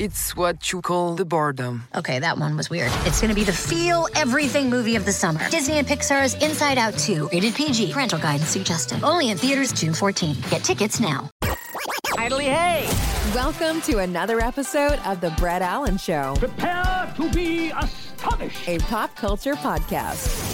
It's what you call the boredom. Okay, that one was weird. It's gonna be the feel everything movie of the summer. Disney and Pixar's Inside Out 2, rated PG. Parental guidance suggested. Only in theaters June 14. Get tickets now. Idly hey! Welcome to another episode of The Brett Allan Show. Prepare to be astonished. A pop culture podcast.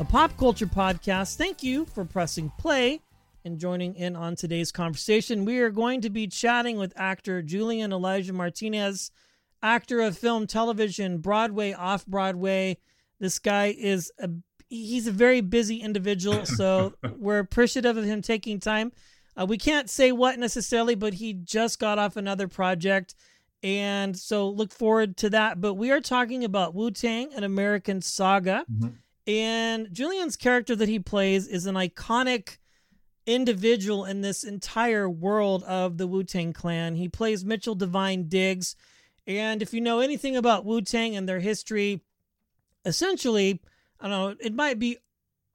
a pop culture podcast. Thank you for pressing play and joining in on today's conversation. We are going to be chatting with actor Julian Elijah Martinez, actor of film, television, Broadway, off Broadway. This guy is a he's a very busy individual, so we're appreciative of him taking time. Uh, we can't say what necessarily, but he just got off another project. And so look forward to that. But we are talking about Wu Tang, an American saga. Mm-hmm. And Julian's character that he plays is an iconic individual in this entire world of the Wu Tang Clan. He plays Mitchell Divine Diggs. And if you know anything about Wu Tang and their history, essentially, I don't know, it might be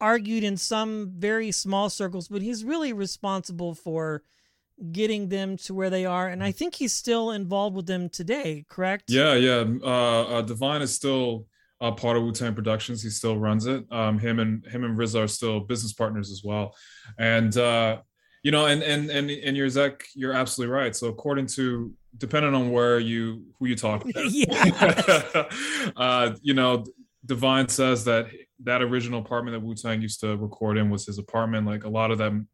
argued in some very small circles, but he's really responsible for getting them to where they are. And I think he's still involved with them today, correct? Yeah, yeah. Uh, uh, Divine is still uh, part of Wu Tang Productions. He still runs it. Um, him and him and RZA are still business partners as well. And uh, you know, and and and and you're Zach, you're absolutely right. So according to depending on where you who you talk yeah. uh, you know, Divine says that that original apartment that Wu Tang used to record in was his apartment. Like a lot of them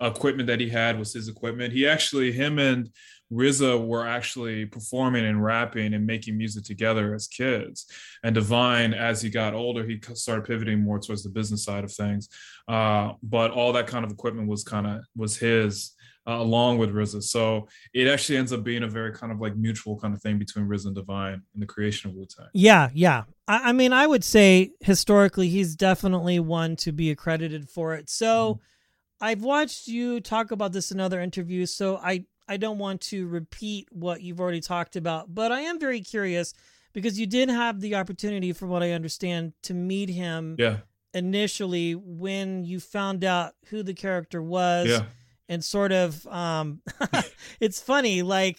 equipment that he had was his equipment. He actually him and RZA were actually performing and rapping and making music together as kids. And Divine, as he got older, he started pivoting more towards the business side of things. Uh, but all that kind of equipment was kind of was his. Uh, along with RZA, so it actually ends up being a very kind of like mutual kind of thing between RZA and Divine in the creation of Wu Tang. Yeah, yeah. I, I, mean, I would say historically, he's definitely one to be accredited for it. So, mm-hmm. I've watched you talk about this in other interviews, so I I don't want to repeat what you've already talked about, but I am very curious because you did have the opportunity, from what I understand, to meet him yeah. initially when you found out who the character was. Yeah. And sort of, um, it's funny, like,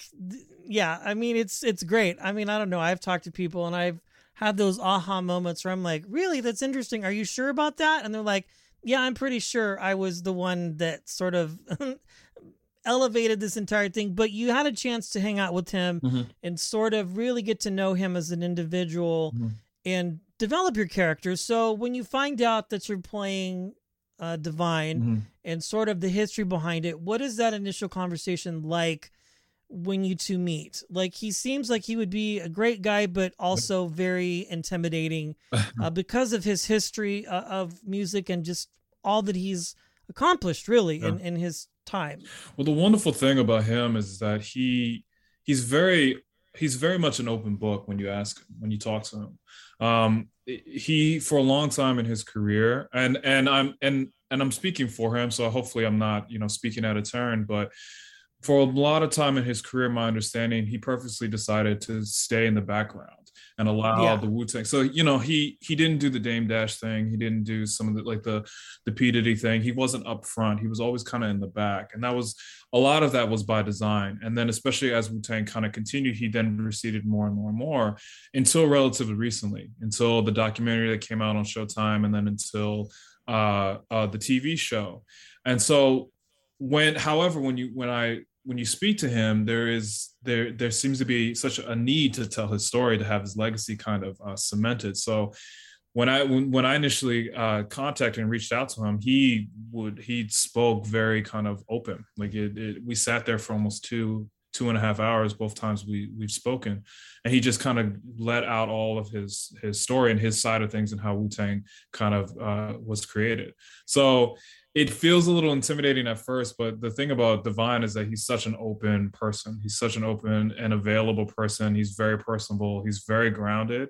yeah, I mean, it's it's great. I mean, I don't know. I've talked to people and I've had those aha moments where I'm like, really, that's interesting. Are you sure about that? And they're like, yeah, I'm pretty sure I was the one that sort of elevated this entire thing, but you had a chance to hang out with him mm-hmm. and sort of really get to know him as an individual mm-hmm. and develop your character. So when you find out that you're playing uh, Divine mm-hmm. and sort of the history behind it, what is that initial conversation like? when you two meet like he seems like he would be a great guy but also very intimidating uh, because of his history uh, of music and just all that he's accomplished really yeah. in, in his time. Well, the wonderful thing about him is that he he's very he's very much an open book when you ask him, when you talk to him. Um, he for a long time in his career, and and I'm and and I'm speaking for him, so hopefully I'm not you know speaking out of turn, but for a lot of time in his career, my understanding, he purposely decided to stay in the background and allow yeah. the Wu Tang. So you know, he he didn't do the Dame Dash thing. He didn't do some of the like the the P Diddy thing. He wasn't up front. He was always kind of in the back, and that was a lot of that was by design. And then especially as Wu Tang kind of continued, he then receded more and more and more until relatively recently, until the documentary that came out on Showtime, and then until uh, uh, the TV show. And so when, however, when you when I when you speak to him, there is there there seems to be such a need to tell his story to have his legacy kind of uh, cemented. So when I when, I initially uh, contacted and reached out to him, he would he spoke very kind of open. Like it, it, we sat there for almost two two and a half hours both times we we've spoken, and he just kind of let out all of his his story and his side of things and how Wu Tang kind of uh, was created. So it feels a little intimidating at first, but the thing about Divine is that he's such an open person. He's such an open and available person. He's very personable. He's very grounded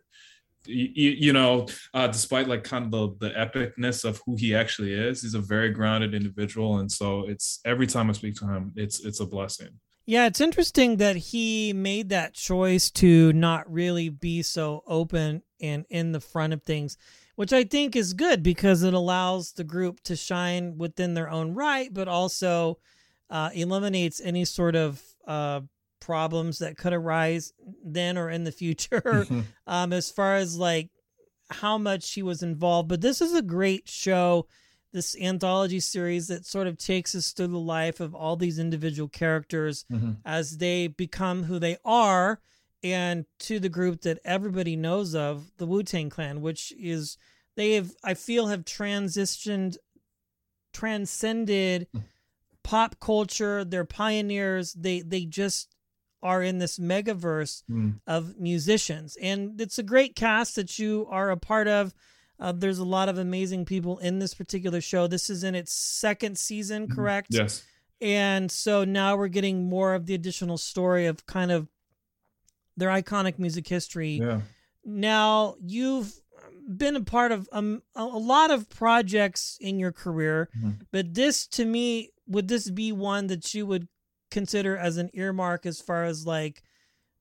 you, you know, uh, despite like kind of the, the epicness of who he actually is, he's a very grounded individual, and so it's every time I speak to him, it's it's a blessing. Yeah, it's interesting that he made that choice to not really be so open and in the front of things, which I think is good because it allows the group to shine within their own right, but also uh, eliminates any sort of uh, problems that could arise then or in the future mm-hmm. um, as far as like how much he was involved. But this is a great show, this anthology series that sort of takes us through the life of all these individual characters mm-hmm. as they become who they are and to the group that everybody knows of, the Wu Tang Clan, which is they have I feel have transitioned transcended mm. pop culture. They're pioneers. They they just are in this megaverse mm. of musicians. And it's a great cast that you are a part of. Uh, there's a lot of amazing people in this particular show. This is in its second season, mm-hmm. correct? Yes. And so now we're getting more of the additional story of kind of their iconic music history. Yeah. Now, you've been a part of um, a lot of projects in your career, mm-hmm. but this to me, would this be one that you would consider as an earmark as far as like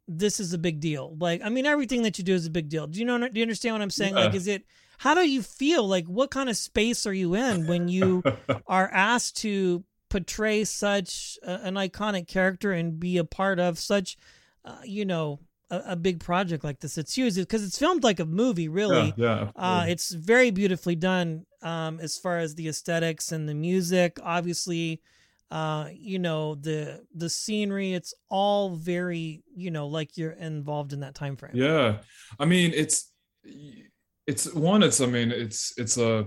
this is a big deal. Like, I mean, everything that you do is a big deal. Do you know? Do you understand what I'm saying? Yeah. Like, is it? How do you feel? Like, what kind of space are you in when you are asked to portray such a, an iconic character and be a part of such, uh, you know, a, a, big project like this? It's huge because it's filmed like a movie. Really, yeah. yeah uh, it's very beautifully done um, as far as the aesthetics and the music. Obviously uh you know the the scenery it's all very you know like you're involved in that time frame. Yeah. I mean it's it's one it's i mean it's it's a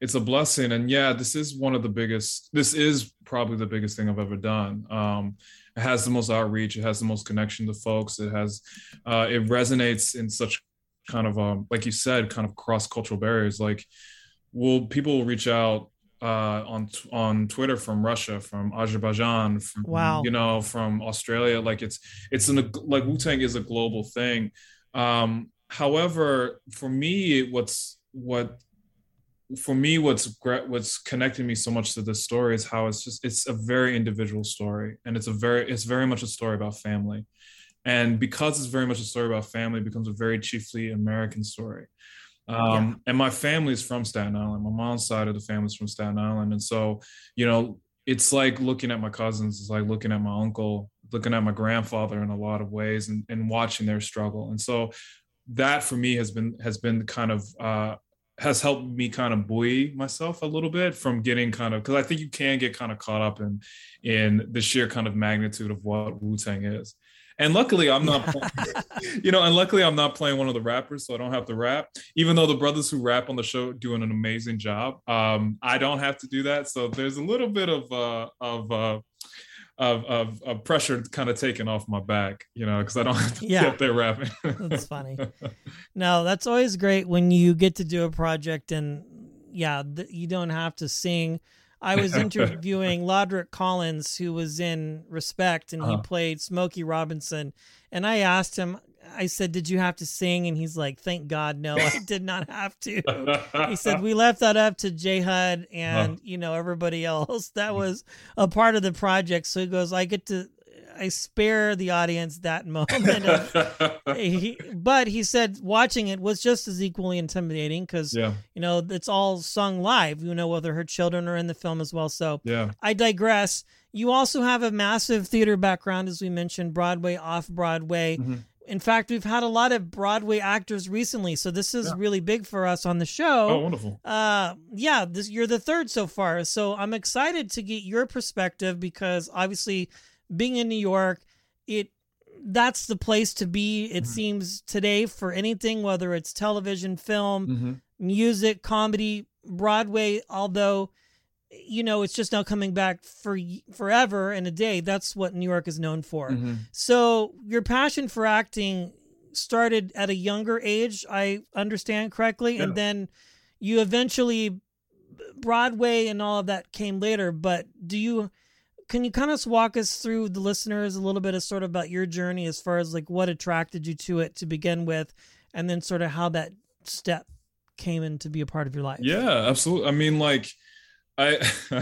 it's a blessing. And yeah this is one of the biggest this is probably the biggest thing i've ever done. Um it has the most outreach it has the most connection to folks it has uh it resonates in such kind of um like you said kind of cross cultural barriers. Like will people reach out uh, on on Twitter from Russia, from Azerbaijan, from wow. you know, from Australia. Like it's it's an like Wu Tang is a global thing. Um, however, for me, what's what for me what's what's connecting me so much to this story is how it's just it's a very individual story, and it's a very it's very much a story about family, and because it's very much a story about family, it becomes a very chiefly American story. Um, yeah. And my family's from Staten Island. My mom's side of the family's from Staten Island. And so, you know, it's like looking at my cousins, it's like looking at my uncle, looking at my grandfather in a lot of ways and, and watching their struggle. And so that for me has been has been kind of uh has helped me kind of buoy myself a little bit from getting kind of because I think you can get kind of caught up in in the sheer kind of magnitude of what Wu Tang is. And luckily, I'm not, you know, and luckily, I'm not playing one of the rappers, so I don't have to rap. Even though the brothers who rap on the show doing an amazing job, um, I don't have to do that. So there's a little bit of uh, of uh, of, of, of pressure kind of taken off my back, you know, because I don't have to yeah. get there rapping. that's funny. No, that's always great when you get to do a project and yeah, you don't have to sing I was interviewing Lodric Collins, who was in Respect, and uh-huh. he played Smokey Robinson. And I asked him, I said, Did you have to sing? And he's like, Thank God, no, I did not have to. he said, We left that up to J Hud and, uh-huh. you know, everybody else. That was a part of the project. So he goes, I get to I spare the audience that moment. Of, he, but he said watching it was just as equally intimidating because yeah. you know it's all sung live. You know whether her children are in the film as well. So yeah. I digress. You also have a massive theater background, as we mentioned, Broadway, off Broadway. Mm-hmm. In fact, we've had a lot of Broadway actors recently, so this is yeah. really big for us on the show. Oh, wonderful! Uh, yeah, this, you're the third so far, so I'm excited to get your perspective because obviously being in New York, it that's the place to be. It mm-hmm. seems today for anything, whether it's television, film, mm-hmm. music, comedy, Broadway, although you know it's just now coming back for forever and a day. That's what New York is known for. Mhm. So your passion for acting started at a younger age, I understand correctly, and then you eventually Broadway and all of that came later. But do you? Can you kind of walk us through the listeners a little bit of sort of about your journey as far as like what attracted you to it to begin with, and then sort of how that step came in to be a part of your life? Yeah, absolutely. I mean, like, I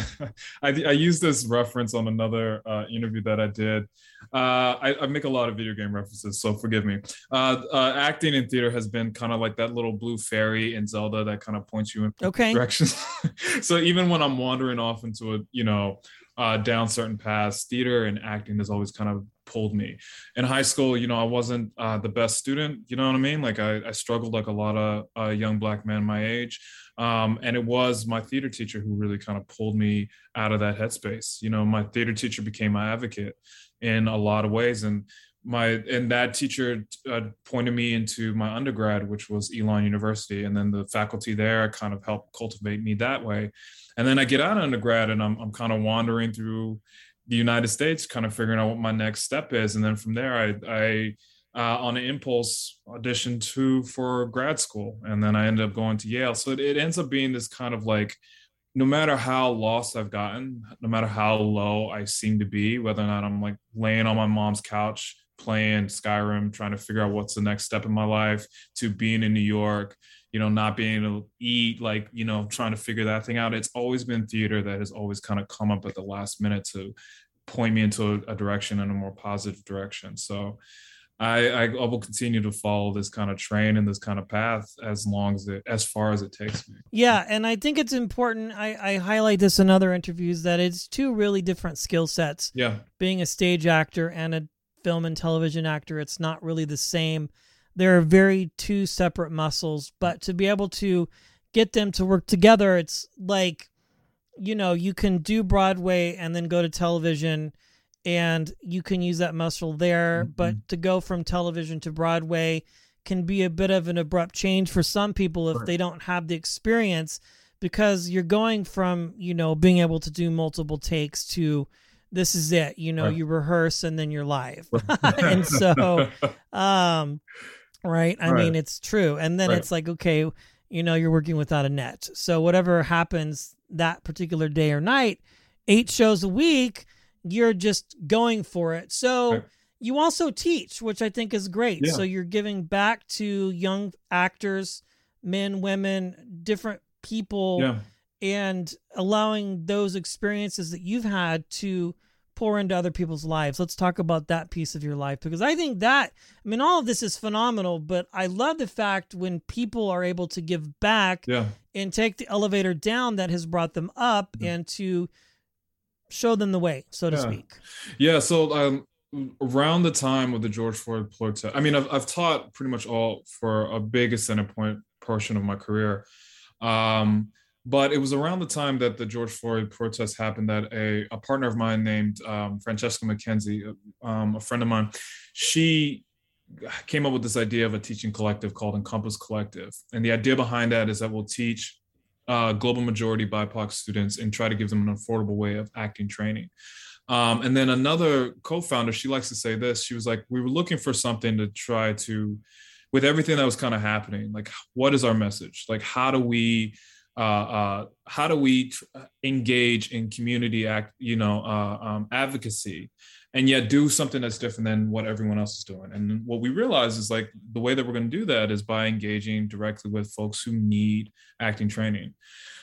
I, I use this reference on another uh, interview that I did. Uh, I, I make a lot of video game references, so forgive me. Uh, uh, acting in theater has been kind of like that little blue fairy in Zelda that kind of points you in Okay. directions. so even when I'm wandering off into a you know uh, down certain paths, theater and acting has always kind of pulled me. In high school, you know, I wasn't uh, the best student. You know what I mean? Like I, I struggled like a lot of uh, young black men my age. Um, and it was my theater teacher who really kind of pulled me out of that headspace. You know, my theater teacher became my advocate in a lot of ways, and my and that teacher uh, pointed me into my undergrad, which was Elon University, and then the faculty there kind of helped cultivate me that way. And then I get out of undergrad, and I'm I'm kind of wandering through the United States, kind of figuring out what my next step is, and then from there, I I uh, on an impulse auditioned to for grad school, and then I ended up going to Yale. So it, it ends up being this kind of like, no matter how lost I've gotten, no matter how low I seem to be, whether or not I'm like laying on my mom's couch playing Skyrim, trying to figure out what's the next step in my life, to being in New York, you know, not being able to eat, like, you know, trying to figure that thing out. It's always been theater that has always kind of come up at the last minute to point me into a, direction in a more positive direction. So I, I I will continue to follow this kind of train and this kind of path as long as it as far as it takes me. Yeah, and I think it's important. I, I highlight this in other interviews that it's two really different skill sets. Yeah. Being a stage actor and a film and television actor, it's not really the same. They're very two separate muscles, but to be able to get them to work together, it's like, you know, you can do Broadway and then go to television and you can use that muscle there, mm-hmm. but to go from television to Broadway can be a bit of an abrupt change for some people if Right. they don't have the experience because you're going from, you know, being able to do multiple takes to this is it, you know, Right. you rehearse and then you're live. and so um right i Right. mean it's true and then Right. it's like okay you know you're working without a net so whatever happens that particular day or night eight shows a week you're just going for it so you also teach which i think is great Yeah. so you're giving back to young actors men women different people yeah. And allowing those experiences that you've had to pour into other people's lives. Let's talk about that piece of your life because I think that, I mean, all of this is phenomenal, but I love the fact when people are able to give back Yeah. and take the elevator down that has brought them up and to show them the way, so to Yeah. speak. Yeah, so um, around the time of the George Floyd protest, I mean, I've, I've taught pretty much all for a big center point portion of my career. Um, but it was around the time that the George Floyd protest happened that a, a partner of mine named um, Francesca McKenzie, um, a friend of mine, she came up with this idea of a teaching collective called Encompass Collective. And the idea behind that is that we'll teach uh, global majority BIPOC students and try to give them an affordable way of acting training. Um, and then another co-founder, she likes to say this. She was like, we were looking for something to try to, with everything that was kind of happening, like what is our message? Like how do we, uh, uh, how do we tr- engage in community act, you know, uh, um, advocacy, and yet do something that's different than what everyone else is doing? And what we realize is like the way that we're going to do that is by engaging directly with folks who need acting training.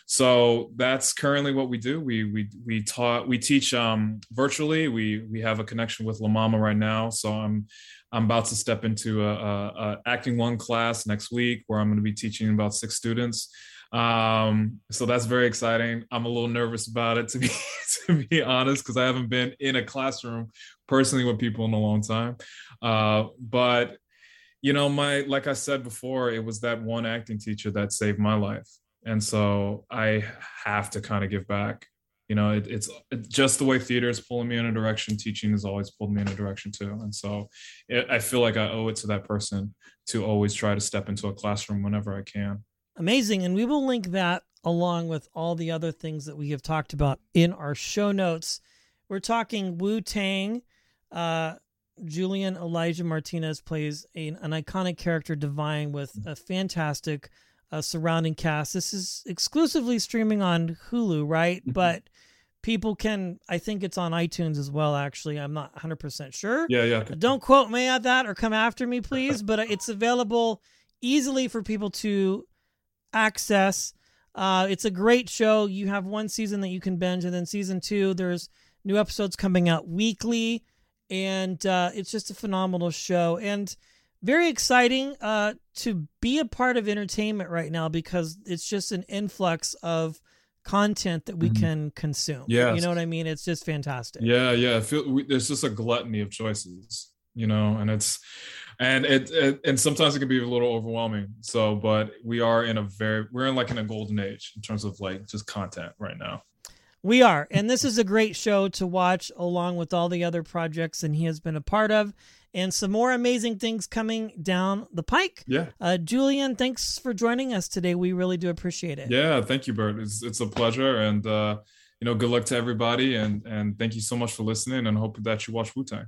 So that's currently what we do. We we we taught we teach um virtually. We we have a connection with La MaMa right now. So i'm i'm about to step into a, a, a acting one class next week where i'm going to be teaching about six students um so that's very exciting. I'm a little nervous about it to be to be honest because i haven't been in a classroom personally with people in a long time. Uh but you know my like i said before it was that one acting teacher that saved my life. And so i have to kind of give back. You know it, it's just the way theater is pulling me in a direction teaching has always pulled me in a direction too. And so it, i feel like i owe it to that person to always try to step into a classroom whenever i can amazing. And we will link that along with all the other things that we have talked about in our show notes. We're talking Wu Tang. Uh, Julian Elijah Martinez plays a, an iconic character, Divine, with a fantastic uh, surrounding cast. This is exclusively streaming on Hulu, right? Mm-hmm. But people can, I think it's on iTunes as well, actually. I'm not 100% sure. Yeah, yeah. Don't quote me at that or come after me, please. but it's available easily for people to access. Uh, it's a great show. You have one season that you can binge, and then season two, there's new episodes coming out weekly, and uh, it's just a phenomenal show and very exciting uh, to be a part of entertainment right now because it's just an influx of content that we Mhm. can consume. Yeah, you know what I mean. It's just fantastic. Yeah, yeah. I feel we, there's just a gluttony of choices, you know, and it's and it, it and sometimes it can be a little overwhelming. So, but we are in a very we're in like in a golden age in terms of like just content right now. We are. And this is a great show to watch along with all the other projects and he has been a part of and some more amazing things coming down the pike. Yeah. Uh, Julian, thanks for joining us today. We really do appreciate it. Yeah, thank you, Bert. It's it's a pleasure, and uh, you know, good luck to everybody, and and thank you so much for listening, and hope that you watch Wu Tang.